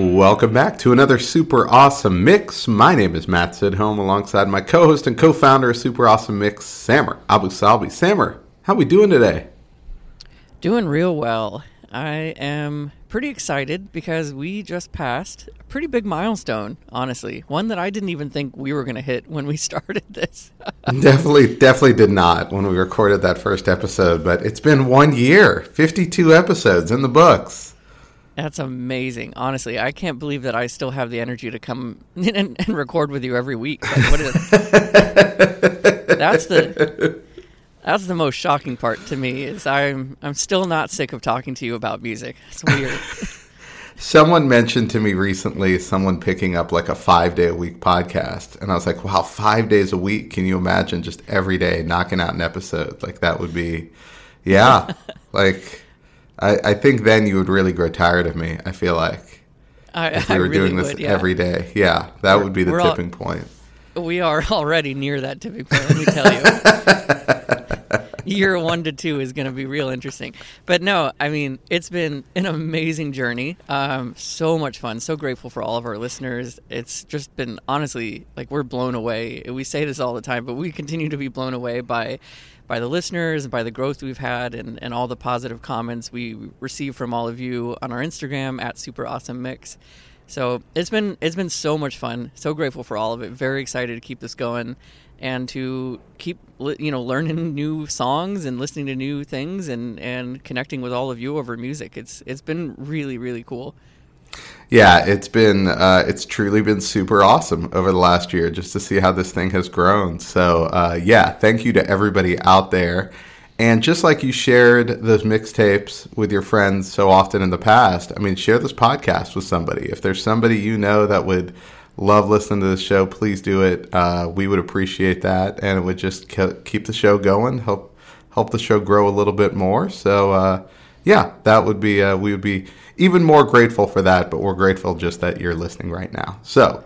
Welcome back to another super awesome mix. My name is Matt Sidholm alongside my co-host and co-founder of Super Awesome Mix, Samer Abu Salbi. Samer, how we doing today? Doing real well. I am pretty excited because we just passed a pretty big milestone, honestly. One that I didn't even think we were going to hit when we started this. definitely, definitely did not when we recorded that first episode, but it's been one year, 52 episodes in the books. That's amazing. Honestly, I can't believe that I still have the energy to come and, and record with you every week. Like, what is, that's the that's the most shocking part to me. Is I'm I'm still not sick of talking to you about music. It's weird. someone mentioned to me recently someone picking up like a five day a week podcast, and I was like, wow, five days a week. Can you imagine just every day knocking out an episode? Like that would be, yeah, like I, I think then you would really grow tired of me. I feel like I, if we were really doing this would, yeah. every day. Yeah, that we're, would be the tipping all, point. We are already near that tipping point. Let me tell you. Year one to two is going to be real interesting. But no, I mean, it's been an amazing journey. Um, so much fun. So grateful for all of our listeners. It's just been honestly like we're blown away. We say this all the time, but we continue to be blown away by by the listeners and by the growth we've had and, and all the positive comments we receive from all of you on our Instagram at Super Awesome Mix. So it's been it's been so much fun. So grateful for all of it. Very excited to keep this going and to keep you know learning new songs and listening to new things and and connecting with all of you over music. It's it's been really really cool. Yeah, it's been uh, it's truly been super awesome over the last year just to see how this thing has grown. So uh, yeah, thank you to everybody out there. And just like you shared those mixtapes with your friends so often in the past, I mean, share this podcast with somebody. If there's somebody you know that would love listening to this show, please do it. Uh, we would appreciate that, and it would just keep the show going, help help the show grow a little bit more. So uh, yeah, that would be uh, we would be even more grateful for that, but we're grateful just that you're listening right now. So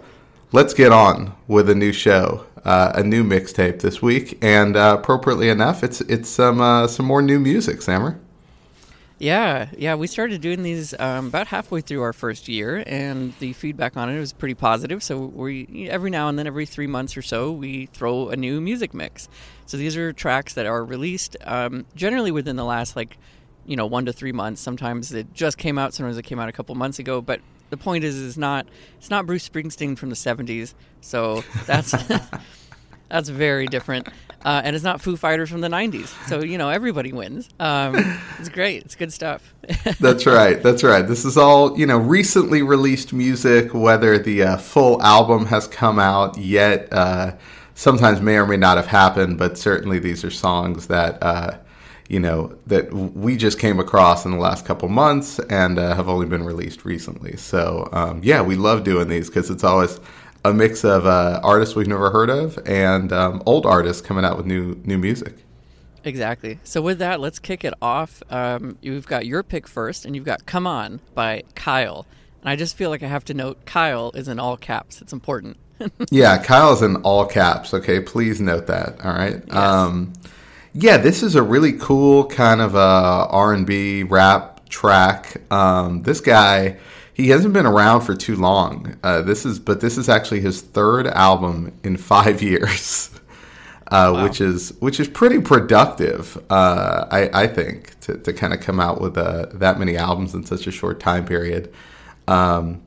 let's get on with a new show, uh, a new mixtape this week, and uh, appropriately enough, it's it's some uh, some more new music, Samer. Yeah, yeah, we started doing these um, about halfway through our first year, and the feedback on it was pretty positive. So we every now and then, every three months or so, we throw a new music mix. So these are tracks that are released um, generally within the last like you know one to three months. Sometimes it just came out. Sometimes it came out a couple months ago. But the point is, is not it's not Bruce Springsteen from the '70s. So that's that's very different. Uh, and it's not Foo Fighters from the '90s. So you know everybody wins. Um, it's great. It's good stuff. that's right. That's right. This is all you know recently released music. Whether the uh, full album has come out yet. Uh, sometimes may or may not have happened, but certainly these are songs that uh, you know that we just came across in the last couple months and uh, have only been released recently. So um, yeah, we love doing these because it's always a mix of uh, artists we've never heard of and um, old artists coming out with new new music. Exactly. So with that, let's kick it off. Um, you've got your pick first, and you've got "Come On" by Kyle. And I just feel like I have to note Kyle is in all caps. It's important. yeah, Kyle is in all caps. Okay, please note that. All right. Yes. Yeah, this is a really cool kind of uh, R and B rap track. Um, this guy, he hasn't been around for too long. Uh, this is, but this is actually his third album in five years, uh, wow. which is which is pretty productive. Uh, I, I think to, to kind of come out with uh, that many albums in such a short time period. Um,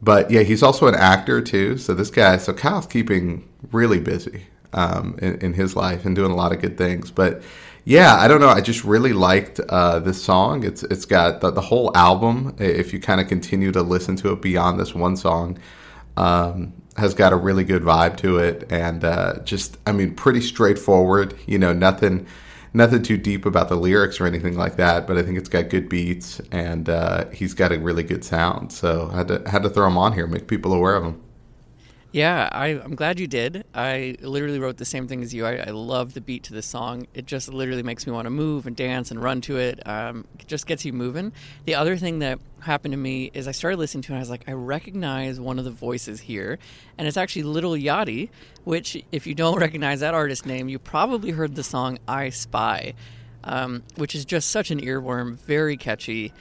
but yeah, he's also an actor too. So this guy, so Kyle's keeping really busy um, in, in, his life and doing a lot of good things. But yeah, I don't know. I just really liked uh, this song. It's it's got the, the whole album. If you kind of continue to listen to it beyond this one song, um, has got a really good vibe to it, and uh, just I mean, pretty straightforward. You know, nothing nothing too deep about the lyrics or anything like that, but I think it's got good beats and uh, he's got a really good sound. So I had to had to throw him on here, make people aware of him. Yeah, I, am glad you did. I literally wrote the same thing as you. I, I love the beat to this song. It just literally makes me want to move and dance and run to it. Um, it just gets you moving. The other thing that happened to me is I started listening to it and I was like, I recognize one of the voices here. And it's actually Little Yachty, which, if you don't recognize that artist name, you probably heard the song I Spy, um, which is just such an earworm, very catchy.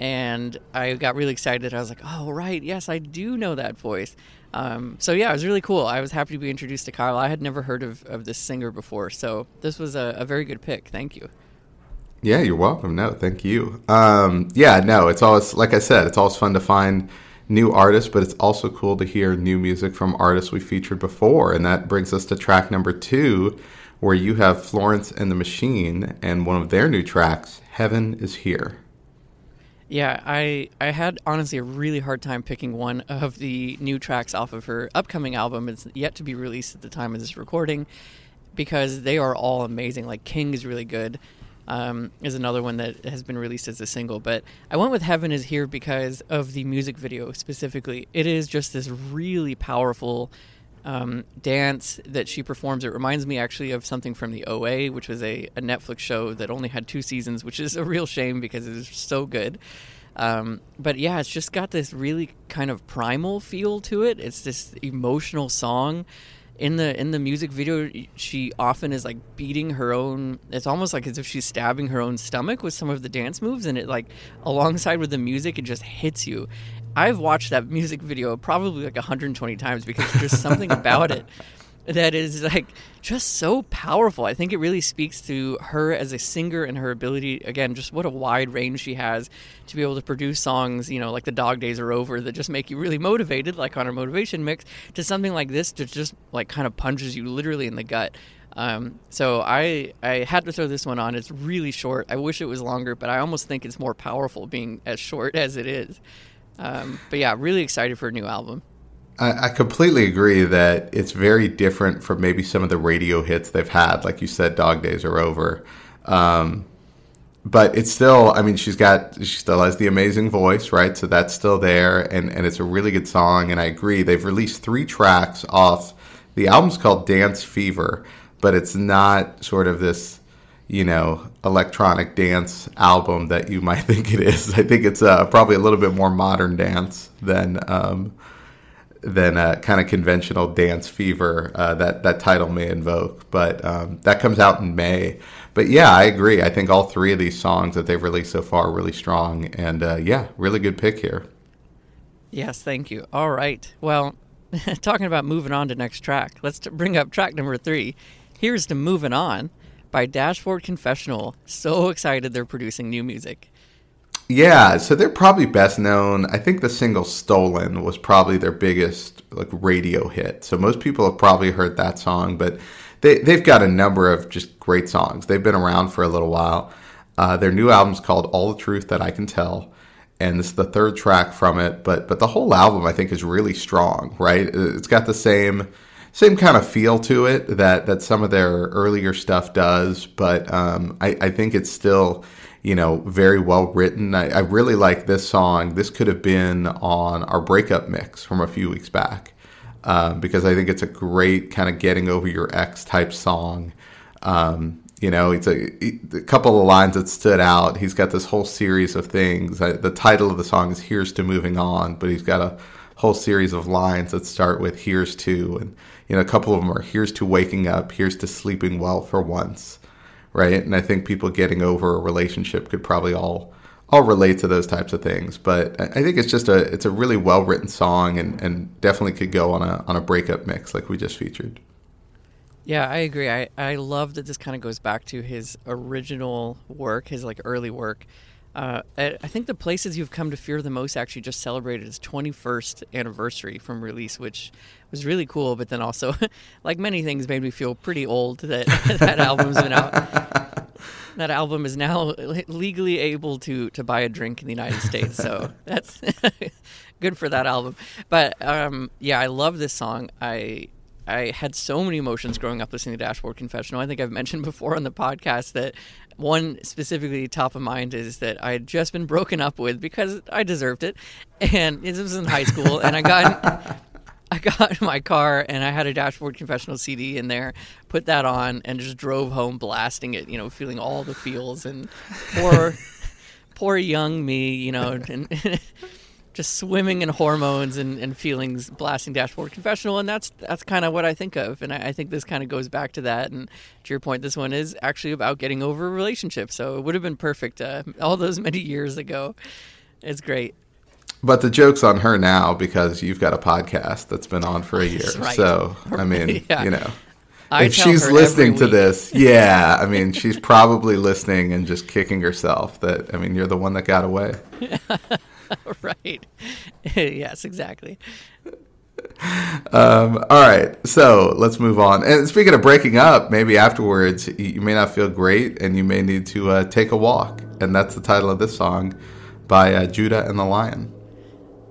And I got really excited. I was like, oh, right, yes, I do know that voice. Um, so yeah, it was really cool. I was happy to be introduced to Kyle. I had never heard of, of this singer before, so this was a, a very good pick. Thank you. Yeah, you're welcome. No, thank you. Um, yeah, no, it's always like I said, it's always fun to find new artists, but it's also cool to hear new music from artists we featured before, and that brings us to track number two, where you have Florence and the Machine and one of their new tracks, "Heaven Is Here." Yeah, I I had honestly a really hard time picking one of the new tracks off of her upcoming album. It's yet to be released at the time of this recording because they are all amazing. Like King is really good. Um, is another one that has been released as a single, but I went with Heaven is Here because of the music video specifically. It is just this really powerful um, dance that she performs. It reminds me actually of something from the OA, which was a, a Netflix show that only had two seasons, which is a real shame because it is so good. Um, but yeah, it's just got this really kind of primal feel to it. It's this emotional song. In the in the music video, she often is like beating her own. It's almost like as if she's stabbing her own stomach with some of the dance moves, and it like alongside with the music, it just hits you. I've watched that music video probably like 120 times because there's something about it that is like just so powerful. I think it really speaks to her as a singer and her ability again, just what a wide range she has to be able to produce songs, you know, like the dog days are over that just make you really motivated, like on our motivation mix, to something like this that just like kind of punches you literally in the gut. Um, so I I had to throw this one on. It's really short. I wish it was longer, but I almost think it's more powerful being as short as it is. Um, but yeah, really excited for a new album. I, I completely agree that it's very different from maybe some of the radio hits they've had. Like you said, Dog Days Are Over. Um, but it's still, I mean, she's got, she still has the amazing voice, right? So that's still there, and, and it's a really good song. And I agree, they've released three tracks off. The album's called Dance Fever, but it's not sort of this you know, electronic dance album that you might think it is. I think it's uh, probably a little bit more modern dance than um, than a kind of conventional dance fever uh, that that title may invoke. But um, that comes out in May. But yeah, I agree. I think all three of these songs that they've released so far are really strong, and uh, yeah, really good pick here. Yes, thank you. All right. Well, talking about moving on to next track, let's bring up track number three. Here's to moving on by Dashboard Confessional. So excited they're producing new music. Yeah, so they're probably best known. I think the single "Stolen" was probably their biggest like radio hit. So most people have probably heard that song, but they they've got a number of just great songs. They've been around for a little while. Uh, their new album is called "All the Truth That I Can Tell," and this is the third track from it. But but the whole album I think is really strong. Right? It's got the same same kind of feel to it that that some of their earlier stuff does, but um, I, I, think it's still you know very well written. I, I, really like this song. This could have been on our breakup mix from a few weeks back um, because I think it's a great kind of getting over your ex type song. Um, you know, it's a, a, couple of lines that stood out. He's got this whole series of things. the title of the song is "Here's to Moving On," but he's got a whole series of lines that start with "Here's to," and you know, a couple of them are here's to waking up, here's to sleeping well for once, right? And I think people getting over a relationship could probably all all relate to those types of things. But I think it's just a it's a really well written song and, and definitely could go on a on a breakup mix like we just featured. Yeah, I agree. I, I love that this kind of goes back to his original work, his like early work. Uh, I think the places you've come to fear the most actually just celebrated its 21st anniversary from release, which was really cool. But then also, like many things, made me feel pretty old that that album's been out. That album is now legally able to to buy a drink in the United States, so that's good for that album. But um, yeah, I love this song. I I had so many emotions growing up listening to Dashboard Confessional. I think I've mentioned before on the podcast that one specifically top of mind is that I had just been broken up with because I deserved it, and this was in high school, and I got. I got in my car and I had a dashboard confessional CD in there, put that on, and just drove home blasting it. You know, feeling all the feels and poor, poor young me. You know, and just swimming in hormones and, and feelings, blasting dashboard confessional, and that's that's kind of what I think of, and I, I think this kind of goes back to that. And to your point, this one is actually about getting over a relationship, so it would have been perfect uh, all those many years ago. It's great. But the joke's on her now because you've got a podcast that's been on for a year. Right. So I mean, yeah. you know. I if she's listening to this, yeah, I mean, she's probably listening and just kicking herself that, I mean, you're the one that got away. right. yes, exactly. Um, all right, so let's move on. And speaking of breaking up, maybe afterwards you may not feel great, and you may need to uh, take a walk. And that's the title of this song by uh, Judah and the Lion.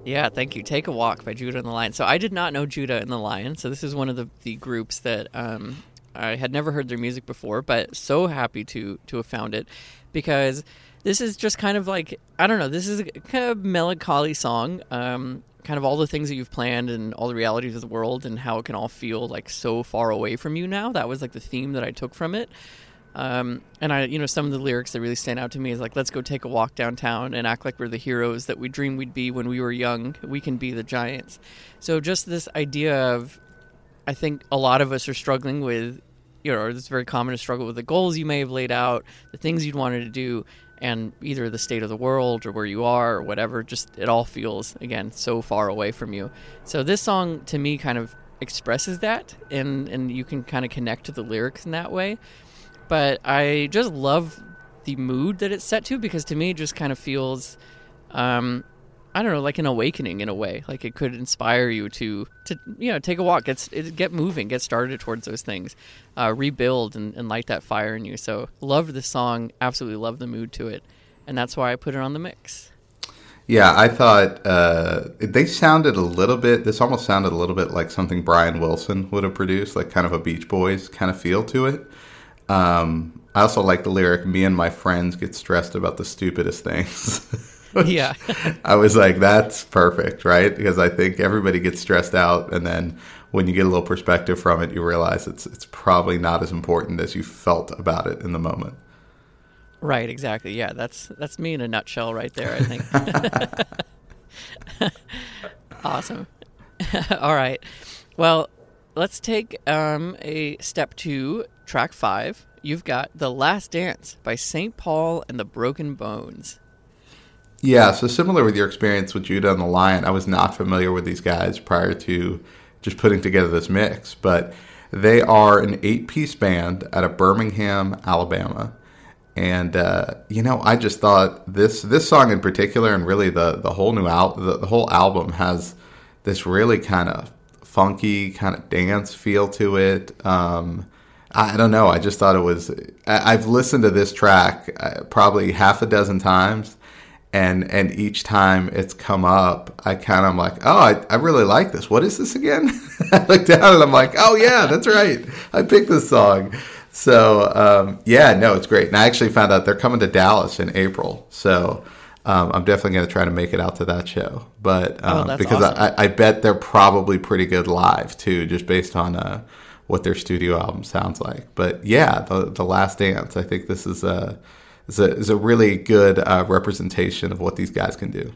Yeah, thank you. Take a Walk by Judah and the Lion. So I did not know Judah and the Lion. So this is one of the, the groups that um, I had never heard their music before, but so happy to to have found it because this is just kind of like I don't know. This is a kind of melancholy song. Um, kind of all the things that you've planned and all the realities of the world and how it can all feel like so far away from you now. That was like the theme that I took from it. Um, and I, you know, some of the lyrics that really stand out to me is like, "Let's go take a walk downtown and act like we're the heroes that we dreamed we'd be when we were young. We can be the giants." So just this idea of, I think a lot of us are struggling with, you know, it's very common to struggle with the goals you may have laid out, the things you'd wanted to do, and either the state of the world or where you are or whatever just it all feels again so far away from you. So this song to me kind of expresses that and and you can kind of connect to the lyrics in that way. But i just love the mood that it's set to because to me it just kind of feels um I don't know, like an awakening in a way. Like it could inspire you to, to you know, take a walk, get get moving, get started towards those things, uh, rebuild and, and light that fire in you. So loved the song, absolutely love the mood to it, and that's why I put it on the mix. Yeah, I thought uh, they sounded a little bit. This almost sounded a little bit like something Brian Wilson would have produced, like kind of a Beach Boys kind of feel to it. Um, I also like the lyric, "Me and my friends get stressed about the stupidest things." yeah. I was like, that's perfect, right? Because I think everybody gets stressed out, and then when you get a little perspective from it, you realize it's it's probably not as important as you felt about it in the moment. Right. Exactly. Yeah. That's that's me in a nutshell, right there. I think. awesome. All right. Well, let's take um, a step to track five. You've got "The Last Dance" by St. Paul and the Broken Bones. Yeah, so similar with your experience with Judah and the Lion, I was not familiar with these guys prior to just putting together this mix, but they are an eight piece band out of Birmingham, Alabama. And uh, you know, I just thought this this song in particular, and really the the whole new al- the, the whole album has this really kind of funky kind of dance feel to it. Um, I don't know. I just thought it was. I've listened to this track uh, probably half a dozen times, and and each time it's come up, I kind of am like, oh, I, I really like this. What is this again? I look down and I'm like, oh yeah, that's right. I picked this song. So um, yeah, no, it's great. And I actually found out they're coming to Dallas in April. So um, I'm definitely going to try to make it out to that show. But oh, um, oh, because awesome. I, I, bet they're probably pretty good live too, just based on uh, what their studio album sounds like. But yeah, the the Last Dance. I think this is a is a is a really good uh, representation of what these guys can do.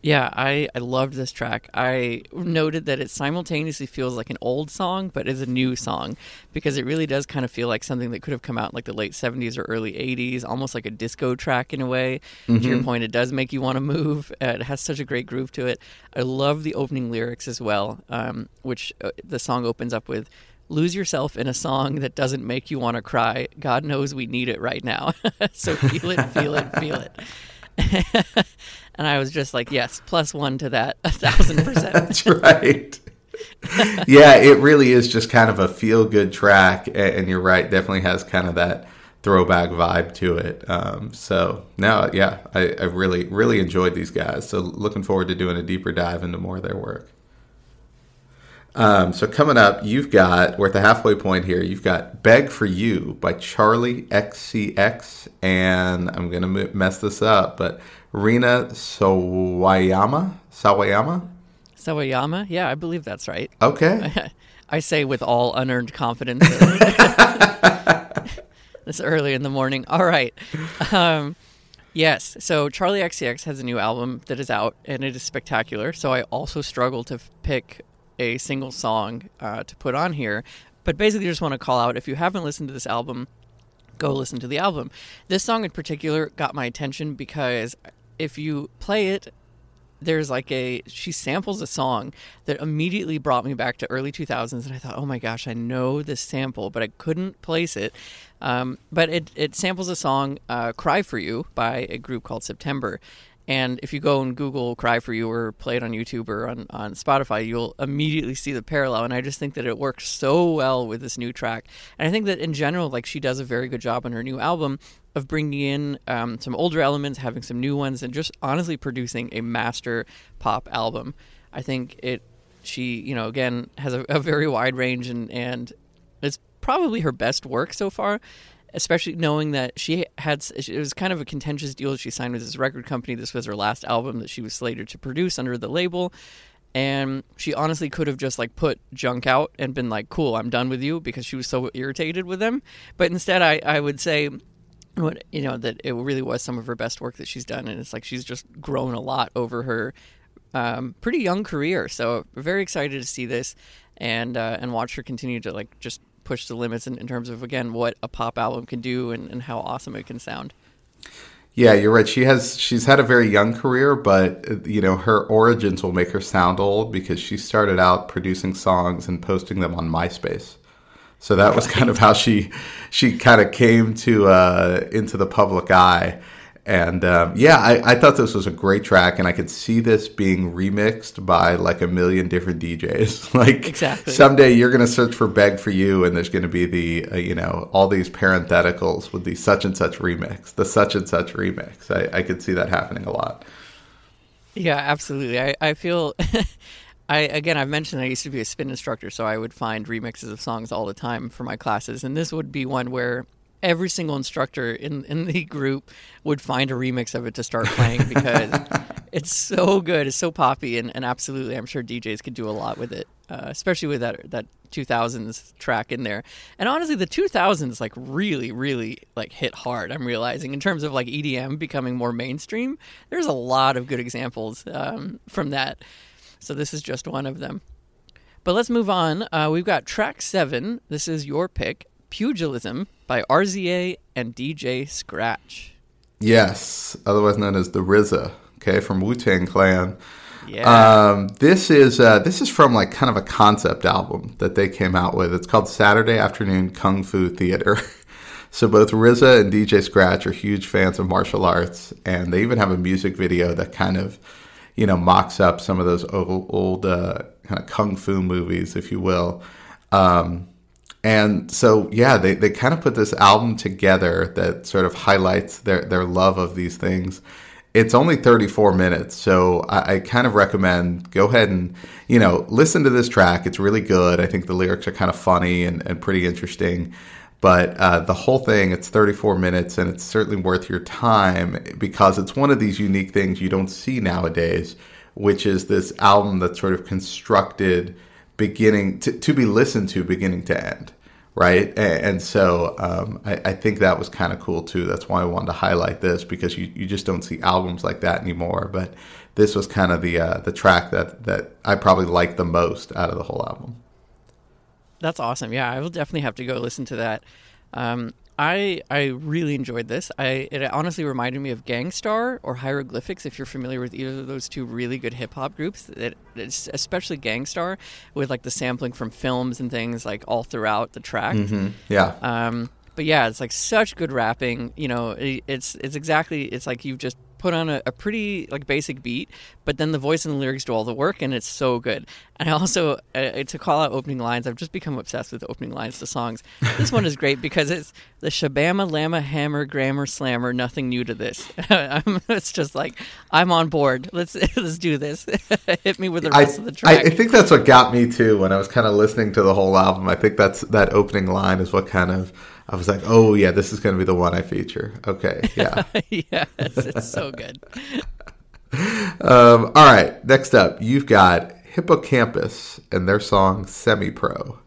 Yeah, I, I loved this track. I noted that it simultaneously feels like an old song, but is a new song because it really does kind of feel like something that could have come out in like the late 70s or early 80s, almost like a disco track in a way. Mm-hmm. To your mm-hmm. point, it does make you want to move. Uh, it has such a great groove to it. I love the opening lyrics as well, um, which uh, the song opens up with lose yourself in a song that doesn't make you want to cry. God knows we need it right now. so feel it, feel it, feel it. and I was just like, yes, plus one to that, a thousand percent. That's right. yeah, it really is just kind of a feel good track. And you're right, definitely has kind of that throwback vibe to it. Um, so, no, yeah, I, I really, really enjoyed these guys. So, looking forward to doing a deeper dive into more of their work. Um, so coming up, you've got we're at the halfway point here. You've got "Beg for You" by Charli XCX, and I'm gonna mess this up, but Rina Sawayama. Sawayama. Sawayama. Yeah, I believe that's right. Okay. I say with all unearned confidence. this early in the morning. All right. Um, yes. So Charli XCX has a new album that is out, and it is spectacular. So I also struggle to f- pick a single song uh, to put on here. But basically, just want to call out if you haven't listened to this album, go listen to the album. This song in particular got my attention because if you play it there's like a she samples a song that immediately brought me back to early 2000s and i thought oh my gosh i know this sample but i couldn't place it um, but it, it samples a song uh, cry for you by a group called september and if you go and Google Cry for You or play it on YouTube or on, on Spotify, you'll immediately see the parallel. And I just think that it works so well with this new track. And I think that in general, like she does a very good job on her new album of bringing in um, some older elements, having some new ones, and just honestly producing a master pop album. I think it, she, you know, again, has a, a very wide range and, and it's probably her best work so far especially knowing that she had it was kind of a contentious deal she signed with this record company. This was her last album that she was slated to produce under the label. And she honestly could have just like put junk out and been like cool i'm done with you because she was so irritated with them. But instead i, I would say what you know that it really was some of her best work that she's done. And it's like she's just grown a lot over her um, pretty young career. So very excited to see this and uh, and watch her continue to like just push the limits in, in terms of again what a pop album can do and, and how awesome it can sound. Yeah, you're right. She has she's had a very young career, but you know her origins will make her sound old because she started out producing songs and posting them on MySpace. So that was kind of how she she kind of came to uh, into the public eye. And um, yeah, I, I, thought this was a great track, and I could see this being remixed by like a million different DJs. like exactly. someday you're gonna search for "Beg for You," and there's gonna be the uh, you know all these parentheticals with the such and such remix, the such and such remix. I, I could see that happening a lot. Yeah, absolutely. I, I feel. I again, I've mentioned I used to be a spin instructor, so I would find remixes of songs all the time for my classes, and this would be one where every single instructor in in the group would find a remix of it to start playing because it's so good, it's so poppy, and, and absolutely, I'm sure DJs could do a lot with it, uh, especially with that that 2000s track in there. And honestly, the 2000s like really, really like hit hard. I'm realizing in terms of like EDM becoming more mainstream. There's a lot of good examples um, from that. So this is just one of them. But let's move on. Uh, we've got track seven. This is your pick, Pugilism by RZA and DJ Scratch. Yes, otherwise known as the RZA, okay, from Wu Tang Clan. Yeah. Um, this is uh, this is from like kind of a concept album that they came out with. It's called Saturday Afternoon Kung Fu Theater. so both RZA and DJ Scratch are huge fans of martial arts, and they even have a music video that kind of, you know, mocks up some of those old, old uh, kind of kung fu movies, if you will. Um, and so, yeah, they, they kind of put this album together that sort of highlights their, their love of these things. It's only 34 minutes, so I, I, kind of recommend go ahead and, you know, listen to this track. It's really good. I think the lyrics are kind of funny and, and pretty interesting. But uh, the whole thing, it's 34 minutes, and it's certainly worth your time because it's one of these unique things you don't see nowadays, which is this album that's sort of constructed – beginning to, to be listened to beginning to end right? And, so um, I, I, think that was kind of cool too. That's why i wanted to highlight this because you, you just don't see albums like that anymore. But this was kind of the uh, the track that that i probably liked the most out of the whole album. That's awesome. Yeah i will definitely have to go listen to that. Um, I I really enjoyed this. I it honestly reminded me of Gang Starr or Hieroglyphics. If you're familiar with either of those two really good hip hop groups, it, it's especially Gang Starr with like the sampling from films and things like all throughout the track. Mm-hmm. Yeah. Um, but yeah, it's like such good rapping. You know, it, it's it's exactly it's like you've just put on a, a, pretty like basic beat, but then the voice and the lyrics do all the work, and it's so good. And I also uh, to call out opening lines, I've just become obsessed with opening lines to songs. This one is great because it's the shabama lama hammer grammar slammer. Nothing new to this. it's just like I'm on board. Let's let's do this. Hit me with the rest I, of the track. I, I think that's what got me too when I was kind of listening to the whole album. I think that's that opening line is what kind of I was like, oh yeah, this is going to be the one I feature. Okay, yeah, yes, it's so good. um, all right, next up, you've got Hippo Campus and their song "Semi Pro."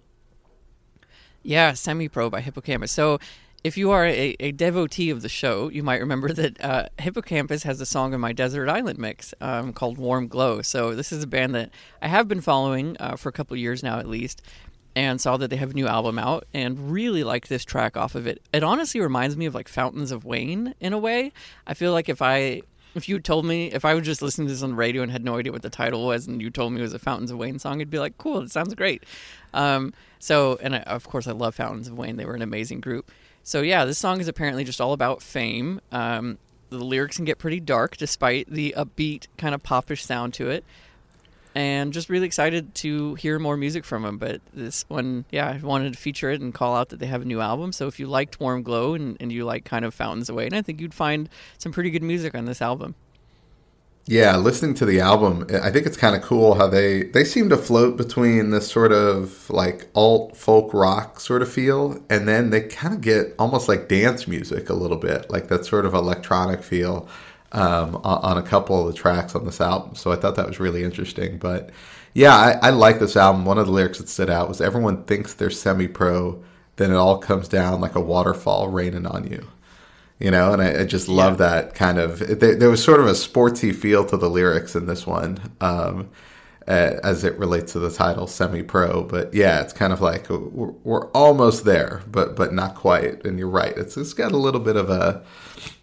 Yeah, "Semi Pro" by Hippo Campus. So, if you are a, a, devotee of the show, you might remember that uh, Hippo Campus has a song in my Desert Island mix um, called "Warm Glow." So, this is a band that I have been following uh, for a couple years now, at least and saw that they have a new album out and really like this track off of it. It honestly reminds me of like Fountains of Wayne in a way. I feel like if I if you told me if I was just listening to this on the radio and had no idea what the title was and you told me it was a Fountains of Wayne song, I'd be like, cool, it sounds great. Um, so and I, of course I love Fountains of Wayne. They were an amazing group. So yeah, this song is apparently just all about fame. Um, the lyrics can get pretty dark despite the upbeat kind of popish sound to it and just really excited to hear more music from them. But this one, yeah, I wanted to feature it and call out that they have a new album. So if you liked Warm Glow and, and you like kind of Fountains of Wayne, and I think you'd find some pretty good music on this album. Yeah, listening to the album, I think it's kind of cool how they they seem to float between this sort of like alt folk rock sort of feel, and then they kind of get almost like dance music a little bit, like that sort of electronic feel um, on a couple of the tracks on this album. So I thought that was really interesting. But yeah, I, I like this album. One of the lyrics that stood out was everyone thinks they're semi pro, then it all comes down like a waterfall raining on you. You know, and I, I just love yeah. that kind of. There, there, was sort of a sportsy feel to the lyrics in this one. Um, as it relates to the title semi-pro but yeah it's kind of like we're, we're almost there but but not quite and you're right it's, it's got a little bit of a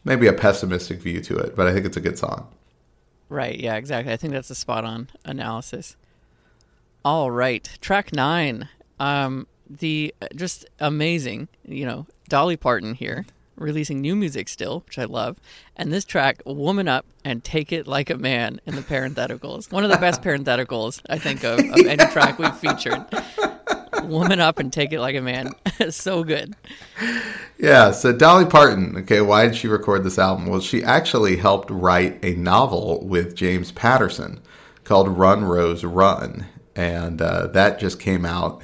maybe a pessimistic view to it, but I think it's a good song. Right. Yeah. Exactly. I think that's a spot on analysis. All right, track nine. Um, the uh, just amazing, you know, Dolly Parton here releasing new music still, which I love. And this track, Woman Up and Take It Like a Man in the parentheticals. One of the best parentheticals I think of, of any track we've featured woman up and take it like a man. so good. Yeah. So Dolly Parton. Okay, why did she record this album? Well, she actually helped write a novel with James Patterson called Run Rose Run, and uh, that just came out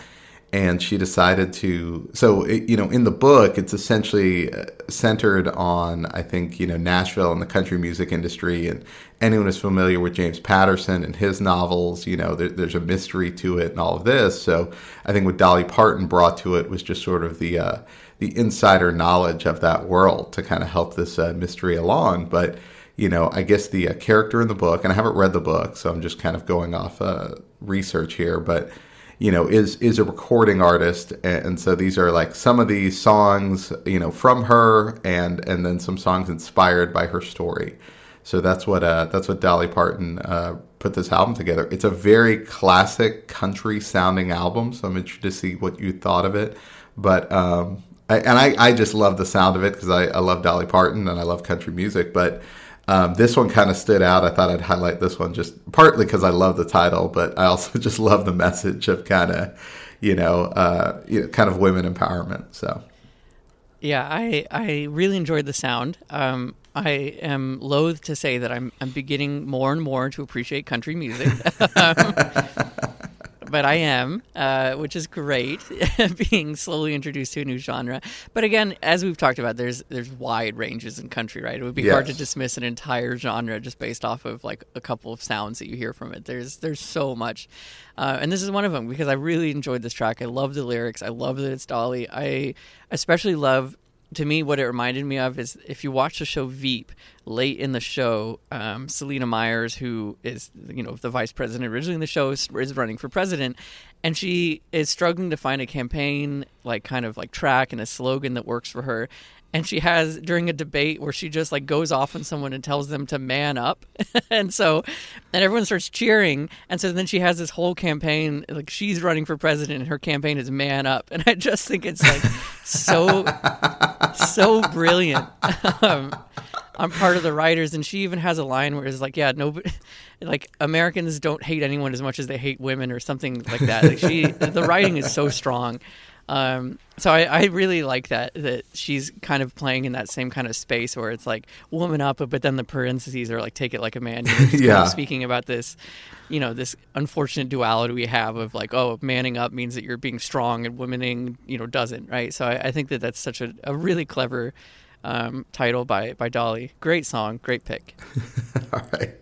and she decided to so it, you know in the book it's essentially uh, centered on i think you know nashville and the country music industry and anyone who's familiar with james patterson and his novels you know there, there's a mystery to it and all of this. So i think what dolly parton brought to it was just sort of the uh, the insider knowledge of that world to kind of help this uh, mystery along. But you know i guess the uh, character in the book and i haven't read the book so i'm just kind of going off uh, research here but you know is is a recording artist. And so these are like some of these songs you know from her and and then some songs inspired by her story. So that's what uh that's what Dolly Parton uh, put this album together. It's a very classic country sounding album so I'm interested to see what you thought of it. But um I, and I, I just love the sound of it because I, I love Dolly Parton and I love country music but um, this one kind of stood out. I thought I'd highlight this one just partly because I love the title, but I also just love the message of kind of, you know, uh, you know, kind of women empowerment. So, yeah, I I really enjoyed the sound. Um, I am loath to say that I'm I'm beginning more and more to appreciate country music. um, but I am, uh, which is great, being slowly introduced to a new genre. But again, as we've talked about, there's there's wide ranges in country, right? It would be yes. hard to dismiss an entire genre just based off of like a couple of sounds that you hear from it. There's there's so much, uh, and this is one of them because I really enjoyed this track. I love the lyrics. I love that it's Dolly. I especially love to me, what it reminded me of is if you watch the show Veep, late in the show, um, Selina Myers, who is you know the vice president originally in the show, is, is, running for president, and she is struggling to find a campaign like kind of like track and a slogan that works for her and she has during a debate where she just like goes off on someone and tells them to man up. And so and everyone starts cheering. And so then she has this whole campaign like she's running for president and her campaign is man up. And i just think it's like so so brilliant. Um, I'm part of the writers, and she even has a line where it's like, yeah, no, like Americans don't hate anyone as much as they hate women, or something like that. Like she, the writing is so strong. Um, so I, I really like that that she's kind of playing in that same kind of space where it's like woman up, but then the parentheses are like take it like a man. Just kind Yeah. of speaking about this, you know, this unfortunate duality we have of like, oh, manning up means that you're being strong and womaning, you know, doesn't, right? So I, I think that that's such a, a really clever um, title by by Dolly. Great song, great pick. All right.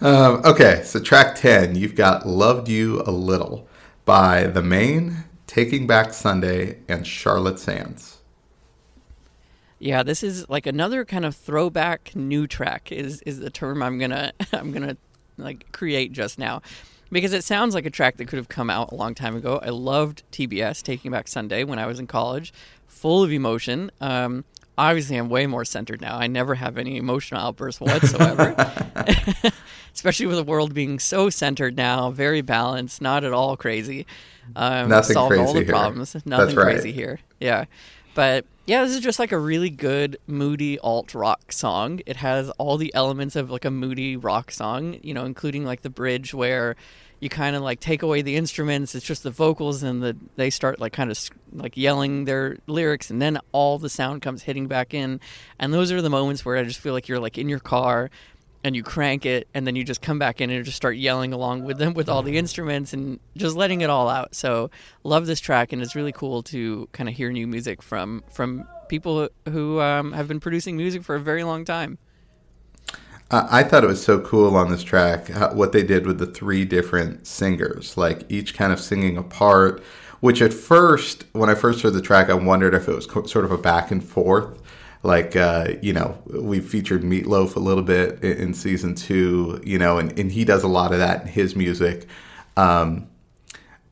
Um, okay, so track 10, you've got Loved You a Little by The Maine, Taking Back Sunday, and Charlotte Sands. Yeah, this is like another kind of throwback new track is is the term I'm gonna I'm gonna like create just now. Because it sounds like a track that could have come out a long time ago. I loved TBS Taking Back Sunday when I was in college, full of emotion. Um, obviously, I'm way more centered now. I never have any emotional outbursts whatsoever, especially with the world being so centered now, very balanced, not at all crazy. Um, Nothing solved all the here. problems. Nothing right. crazy here. Yeah. But yeah, this is just like a really good moody alt rock song. It has all the elements of like a moody rock song, you know, including like the bridge where you kind of like take away the instruments. It's just the vocals and the they start like kind of like yelling their lyrics and then all the sound comes hitting back in. And those are the moments where I just feel like you're like in your car and you crank it and then you just come back in and just start yelling along with them with all the instruments and just letting it all out so love this track and it's really cool to kind of hear new music from from people who um, have been producing music for a very long time Uh, I thought it was so cool on this track how, what they did with the three different singers, like each kind of singing a part. Which at first, when I first heard the track, I wondered if it was co- sort of a back and forth. Like, uh, you know, we featured Meatloaf a little bit in, in season two, you know, and, and he does a lot of that in his music. Um,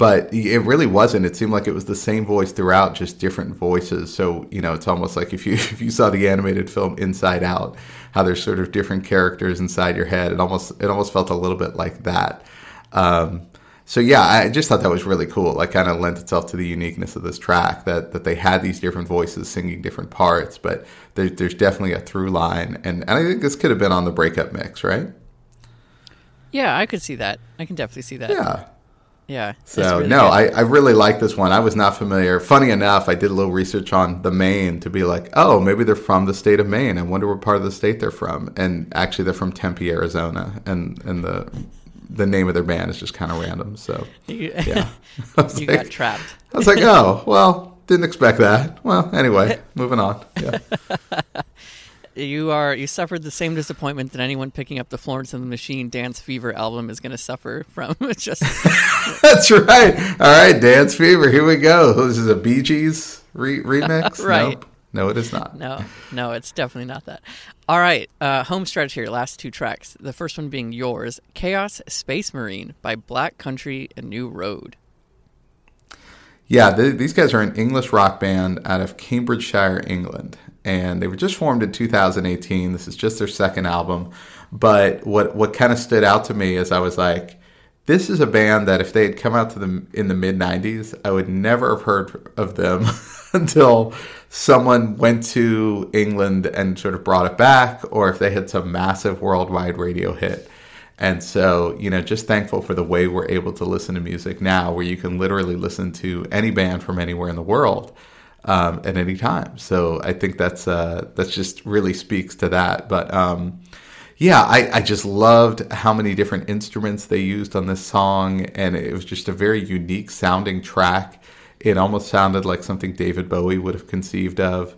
but it really wasn't. It seemed like it was the same voice throughout, just different voices. So you know, it's almost like if you if you saw the animated film Inside Out, how there's sort of different characters inside your head. It almost it almost felt a little bit like that. Um, so yeah, I just thought that was really cool. Like, kind of lent itself to the uniqueness of this track that that they had these different voices singing different parts, but there, there's definitely a through line, and, and I think this could have been on the breakup mix, right? yeah i could see that i can definitely see that Yeah. yeah So really no, good. I, I really like this one. I was not familiar. Funny enough, I did a little research on the Maine to be like, oh, maybe they're from the state of Maine. I wonder what part of the state they're from. And actually, they're from Tempe, Arizona, and and the the name of their band is just kind of random. So you, yeah, you like, got trapped I was like, oh, well, didn't expect that. Well, anyway, moving on. Yeah. you are you suffered the same disappointment that anyone picking up the Florence and the Machine Dance Fever album is going to suffer from. Just That's right. All right, Dance Fever. Here we go. This is a Bee Gees re- remix. Right. Nope. No, it is not. no, no, it's definitely not that. All right, uh, home stretch here. Last two tracks. The first one being yours, "Chaos Space Marine" by Black Country and New Road. Yeah, th- these guys are an English rock band out of Cambridgeshire, England, and they were just formed in 2018. This is just their second album, but what what kind of stood out to me is I was like, this is a band that if they had come out to them in the mid 90s, I would never have heard of them until someone went to England and sort of brought it back, or if they had some massive worldwide radio hit. And so, you know, just thankful for the way we're able to listen to music now, where you can literally listen to any band from anywhere in the world um, at any time. So I think that's uh, that's just really speaks to that. But um, yeah, I, I just loved how many different instruments they used on this song, and it was just a very unique sounding track. It almost sounded like something David Bowie would have conceived of.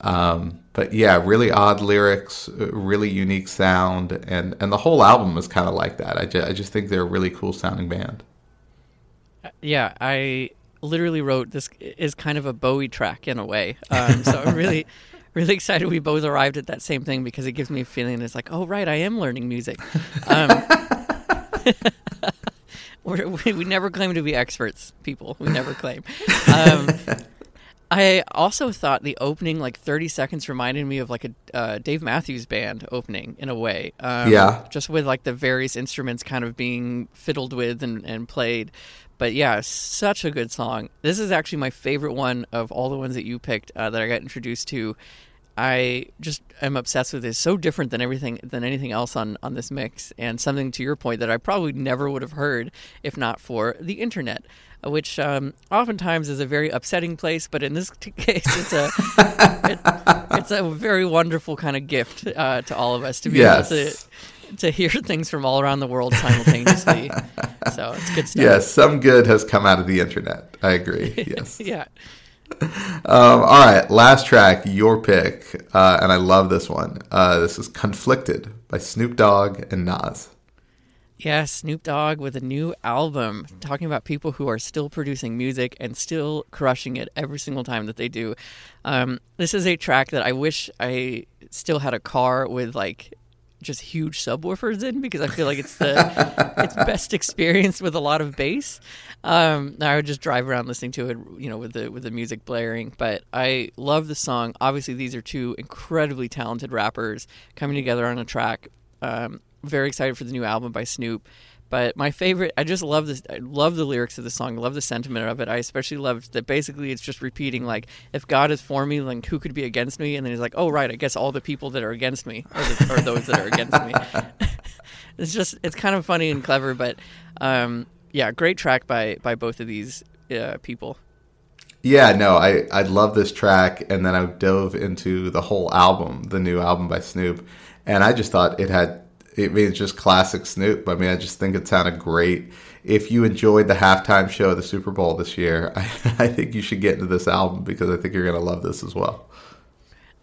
Um, but yeah, really odd lyrics, uh, really unique sound, and, and the whole album is kind of like that. I, ju- I just think they're a really cool sounding band. Yeah, I literally wrote this is kind of a Bowie track in a way. Um, so I'm really, really excited we both arrived at that same thing because it gives me a feeling it's like, oh right, I am learning music. Um, we're, we we never claim to be experts, people. We never claim. Um, I also thought the opening, like 30 seconds, reminded me of like a uh, Dave Matthews Band opening in a way. Um, Yeah. Just with like the various instruments kind of being fiddled with and, and played. But yeah, such a good song. This is actually my favorite one of all the ones that you picked uh, that I got introduced to. I just am obsessed with is so different than everything than anything else on on this mix, and something to your point that I probably never would have heard if not for the internet, which um, oftentimes is a very upsetting place, but in this case, it's a it, it's a very wonderful kind of gift uh, to all of us to be Yes. able to to hear things from all around the world simultaneously. so it's good stuff. Yes, some good has come out of the internet. I agree. Yes. yeah. Um, all right, last track, your pick, uh, and I love this one. Uh, this is "Conflicted" by Snoop Dogg and Nas. Yeah, Snoop Dogg with a new album talking about people who are still producing music and still crushing it every single time that they do. Um, this is a track that I wish I still had a car with like just huge subwoofers in because I feel like it's the it's best experience with a lot of bass. Um, I would just drive around listening to it, you know, with the with the music blaring. But I love the song. Obviously, these are two incredibly talented rappers coming together on a track. Um, very excited for the new album by Snoop. But my favorite, I just love this. I love the lyrics of the song. Love the sentiment of it. I especially loved that. Basically, it's just repeating like, "If God is for me, like who could be against me?" And then he's like, "Oh right, I guess all the people that are against me are, the, are those that are against me." it's just, it's kind of funny and clever. But um, yeah, great track by by both of these uh, people. Yeah, no, I I love this track, and then I dove into the whole album, the new album by Snoop, and I just thought it had. I mean, it's just classic Snoop. I mean, I just think it sounded great. If you enjoyed the halftime show of the Super Bowl this year, I, I think you should get into this album because I think you're going to love this as well.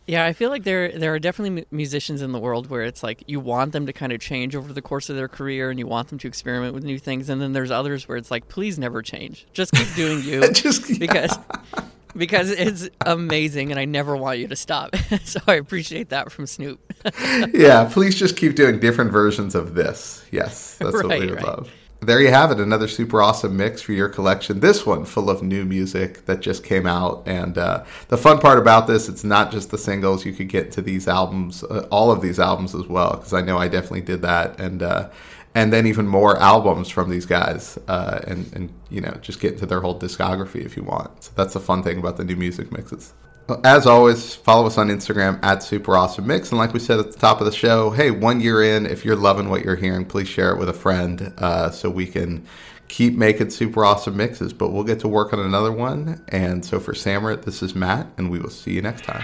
Yeah, I feel like there there are definitely musicians in the world where it's like you want them to kind of change over the course of their career and you want them to experiment with new things, and then there's others where it's like, please never change, just keep doing you, Just- yeah. because because it's amazing, and I never want you to stop. so I appreciate that from Snoop. yeah, please just keep doing different versions of this. Yes, that's what we would right. love. There you have it, another super awesome mix for your collection. This one full of new music that just came out, and uh, the fun part about this, it's not just the singles. You could get to these albums, uh, all of these albums as well, because I know I definitely did that, and uh, and then even more albums from these guys, uh, and and you know just get into their whole discography if you want. So that's the fun thing about the new music mixes. As always, follow us on Instagram at Super Awesome Mix. And like we said at the top of the show, hey, one year in, if you're loving what you're hearing, please share it with a friend uh, so we can keep making super awesome mixes. But we'll get to work on another one. And so for Samrit, this is Matt, and we will see you next time.